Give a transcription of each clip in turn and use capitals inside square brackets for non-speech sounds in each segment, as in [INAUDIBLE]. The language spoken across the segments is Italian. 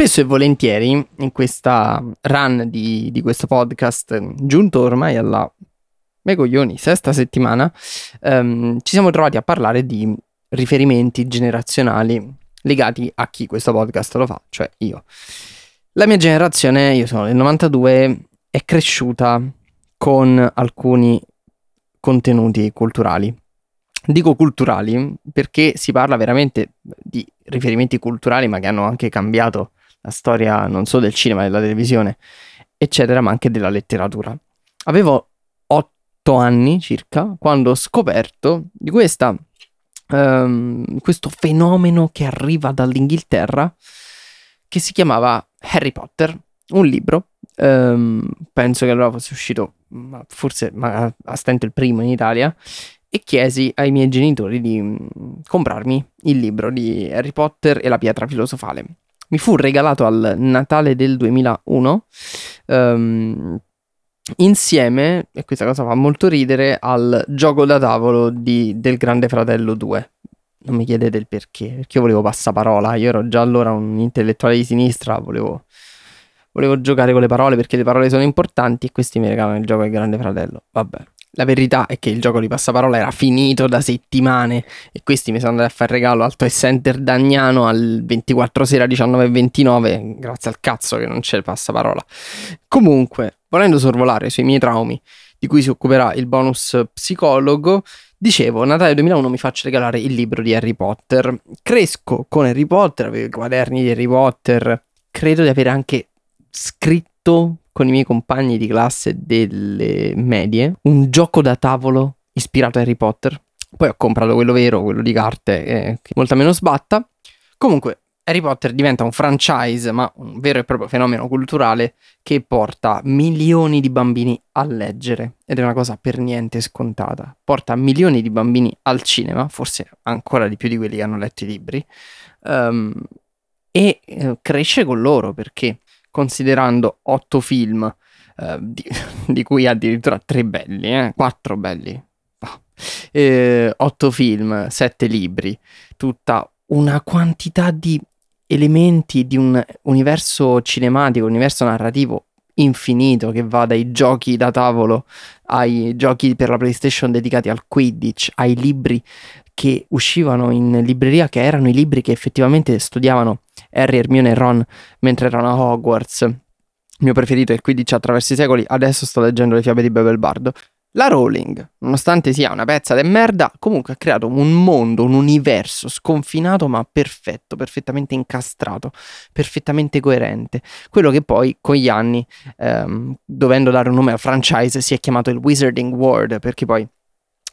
Spesso e volentieri in questa run di, di questo podcast, giunto ormai alla me coglioni, sesta settimana, um, ci siamo trovati a parlare di riferimenti generazionali legati a chi questo podcast lo fa, cioè io. La mia generazione, io sono del 92, è cresciuta con alcuni contenuti culturali. Dico culturali perché si parla veramente di riferimenti culturali, ma che hanno anche cambiato la storia non solo del cinema, della televisione, eccetera, ma anche della letteratura. Avevo otto anni circa quando ho scoperto di questa, um, questo fenomeno che arriva dall'Inghilterra che si chiamava Harry Potter, un libro, um, penso che allora fosse uscito forse ma a stento il primo in Italia, e chiesi ai miei genitori di mm, comprarmi il libro di Harry Potter e la pietra filosofale. Mi fu regalato al Natale del 2001 um, ehm, insieme, e questa cosa fa molto ridere, al gioco da tavolo di, del Grande Fratello 2. Non mi chiedete il perché, perché io volevo passaparola, io ero già allora un intellettuale di sinistra, volevo, volevo giocare con le parole perché le parole sono importanti e questi mi regalano il gioco del Grande Fratello. Vabbè. La verità è che il gioco di passaparola era finito da settimane e questi mi sono andati a fare regalo al Toy Center Dagnano al 24 sera 19.29 grazie al cazzo che non c'è il passaparola. Comunque, volendo sorvolare sui miei traumi di cui si occuperà il bonus psicologo, dicevo, Natale 2001 mi faccio regalare il libro di Harry Potter. Cresco con Harry Potter, avevo i quaderni di Harry Potter, credo di avere anche scritto con i miei compagni di classe delle medie un gioco da tavolo ispirato a Harry Potter. Poi ho comprato quello vero, quello di carte, eh, che molta meno sbatta. Comunque, Harry Potter diventa un franchise, ma un vero e proprio fenomeno culturale che porta milioni di bambini a leggere. Ed è una cosa per niente scontata. Porta milioni di bambini al cinema, forse ancora di più di quelli che hanno letto i libri. Um, e eh, cresce con loro perché considerando otto film, eh, di, [LAUGHS] di, cui addirittura tre belli, eh, quattro belli, oh. eh, otto film, sette libri, tutta una quantità di elementi di un universo cinematico, un universo narrativo infinito che va dai giochi da tavolo ai giochi per la PlayStation dedicati al Quidditch, ai libri che uscivano in libreria che erano i libri che effettivamente studiavano Harry, Hermione e Ron mentre erano a Hogwarts. Il mio preferito è il Quidditch attraverso i secoli, adesso sto leggendo le fiabe di Bardo. La Rowling, nonostante sia una pezza di merda, comunque ha creato un mondo, un universo sconfinato ma perfetto, perfettamente incastrato, perfettamente coerente. Quello che poi con gli anni, ehm, dovendo dare un nome al franchise, si è chiamato il Wizarding World, perché poi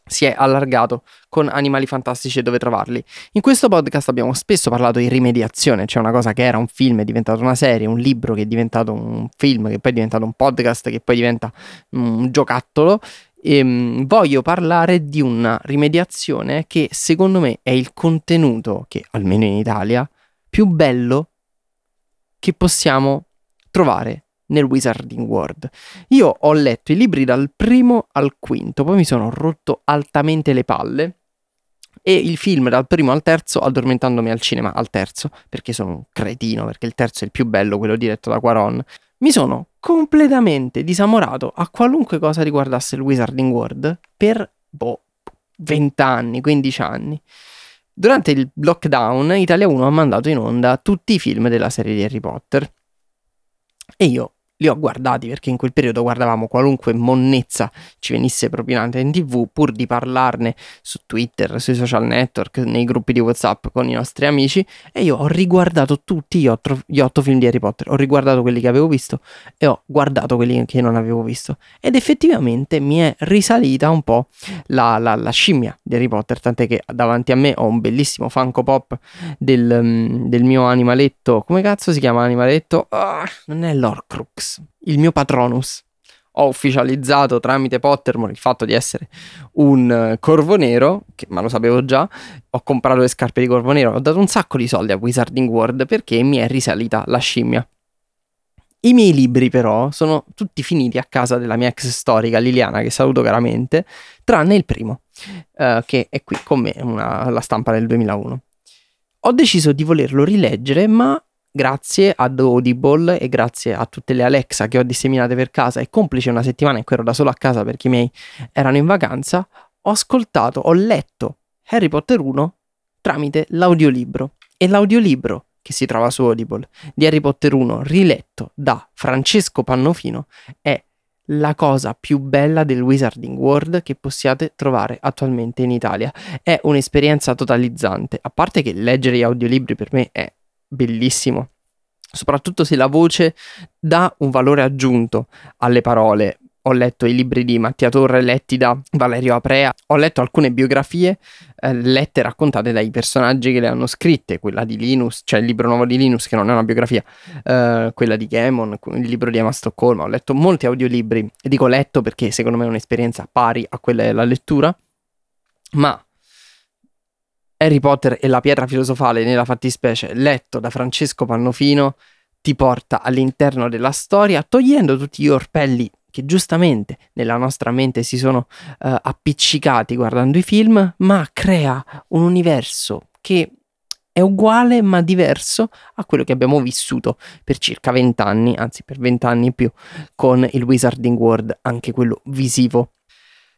si è allargato con animali fantastici e dove trovarli. In questo podcast abbiamo spesso parlato di rimediazione, cioè una cosa che era un film è diventato una serie, un libro che è diventato un film, che poi è diventato un podcast, che poi diventa un giocattolo. E, um, voglio parlare di una rimediazione che secondo me è il contenuto che, almeno in Italia, più bello che possiamo trovare nel Wizarding World. Io ho letto i libri dal primo al quinto, poi mi sono rotto altamente le palle. E il film dal primo al terzo, addormentandomi al cinema al terzo, perché sono un cretino, perché il terzo è il più bello, quello diretto da Quaron, mi sono completamente disamorato a qualunque cosa riguardasse il Wizarding World per, boh, 20 anni, 15 anni. Durante il lockdown, Italia 1 ha mandato in onda tutti i film della serie di Harry Potter. E io li ho guardati perché in quel periodo guardavamo qualunque monnezza ci venisse propinata in tv pur di parlarne su Twitter, sui social network, nei gruppi di Whatsapp con i nostri amici e io ho riguardato tutti gli otto, gli otto film di Harry Potter, ho riguardato quelli che avevo visto e ho guardato quelli che non avevo visto. Ed effettivamente mi è risalita un po' la, la, la scimmia di Harry Potter, tant'è che davanti a me ho un bellissimo Funko Pop del, mm, del mio animaletto, come cazzo si chiama animaletto? Ah, non è l'Orcrux il mio Patronus. Ho ufficializzato tramite Pottermore il fatto di essere un eh, corvo nero, che, ma lo sapevo già. Ho comprato le scarpe di corvo nero, ho dato un sacco di soldi a Wizarding World perché mi è risalita la scimmia. I miei libri però sono tutti finiti a casa della mia ex storica Liliana, che saluto caramente, tranne il primo, uh, che è qui con me, una, la stampa del 2001. Ho deciso di volerlo rileggere, ma grazie ad Audible e grazie a tutte le Alexa che ho disseminate per casa e complice una settimana in cui ero da solo a casa perché i miei erano in vacanza, ho ascoltato, ho letto Harry Potter 1 tramite l'audiolibro. E l'audiolibro che si trova su Audible di Harry Potter 1 riletto da Francesco Pannofino è la cosa più bella del Wizarding World che possiate trovare attualmente in Italia. È un'esperienza totalizzante, a parte che leggere gli audiolibri per me è bellissimo, soprattutto se la voce dà un valore aggiunto alle parole. Ho letto i libri di Mattia Torre letti da Valerio Aprea, ho letto alcune biografie eh, lette raccontate dai personaggi che le hanno scritte, quella di Linus, cioè il libro nuovo di Linus che non è una biografia, eh, quella di Gammon, il libro di Emma Stoccolma, ho letto molti audiolibri, e dico letto perché secondo me è un'esperienza pari a quella della lettura, ma Harry Potter e la pietra filosofale nella fattispecie, letto da Francesco Pannofino, ti porta all'interno della storia, togliendo tutti gli orpelli che giustamente nella nostra mente si sono uh, appiccicati guardando i film, ma crea un universo che è uguale ma diverso a quello che abbiamo vissuto per circa vent'anni, anzi per vent'anni in più, con il Wizarding World, anche quello visivo.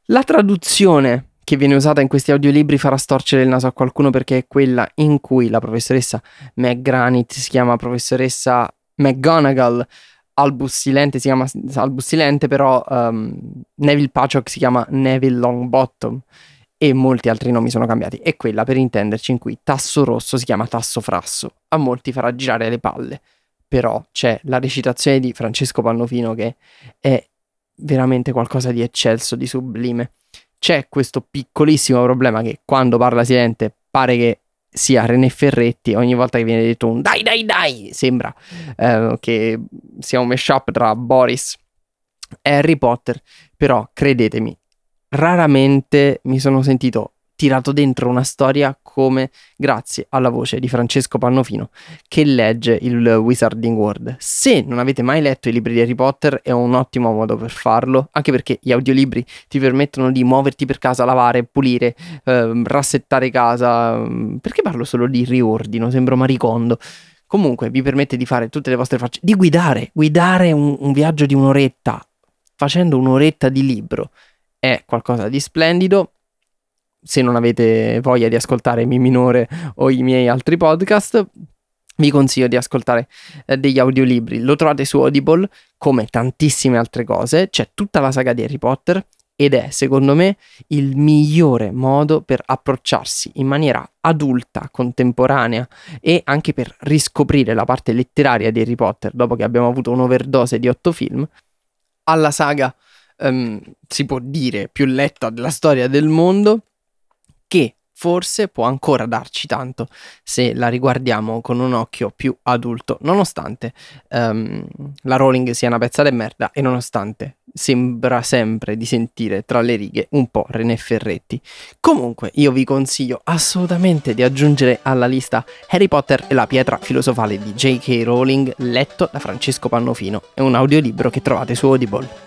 La traduzione che viene usata in questi audiolibri farà storcere il naso a qualcuno perché è quella in cui la professoressa McGranit si chiama professoressa McGonagall, Albus Silente si chiama Albus Silente, però um, Neville Paciok si chiama Neville Longbottom e molti altri nomi sono cambiati. È quella, per intenderci, in cui Tasso Rosso si chiama Tasso Frasso. A molti farà girare le palle, però c'è la recitazione di Francesco Pannofino che è veramente qualcosa di eccelso, di sublime c'è questo piccolissimo problema che quando parla Silente pare che sia René Ferretti, ogni volta che viene detto un dai dai dai, sembra eh, che sia un mashup tra Boris e Harry Potter, però credetemi, raramente mi sono sentito tirato dentro una storia come grazie alla voce di Francesco Pannofino che legge il Wizarding World. Se non avete mai letto i libri di Harry Potter è un ottimo modo per farlo, anche perché gli audiolibri ti permettono di muoverti per casa, lavare, pulire, eh, rassettare casa. Perché parlo solo di riordino? Sembro maricondo. Comunque vi permette di fare tutte le vostre facce, di guidare, guidare un, un viaggio di un'oretta facendo un'oretta di libro è qualcosa di splendido se non avete voglia di ascoltare Mi Minore o i miei altri podcast, vi consiglio di ascoltare eh, degli audiolibri. Lo trovate su Audible come tantissime altre cose. C'è tutta la saga di Harry Potter ed è, secondo me, il migliore modo per approcciarsi in maniera adulta, contemporanea e anche per riscoprire la parte letteraria di Harry Potter dopo che abbiamo avuto un'overdose di otto film alla saga, um, si può dire, più letta della storia del mondo che forse può ancora darci tanto se la riguardiamo con un occhio più adulto, nonostante um, la Rowling sia una pezza di merda e nonostante sembra sempre di sentire tra le righe un po' René Ferretti. Comunque io vi consiglio assolutamente di aggiungere alla lista Harry Potter e la pietra filosofale di J.K. Rowling letto da Francesco Pannofino. È un audiolibro che trovate su Audible.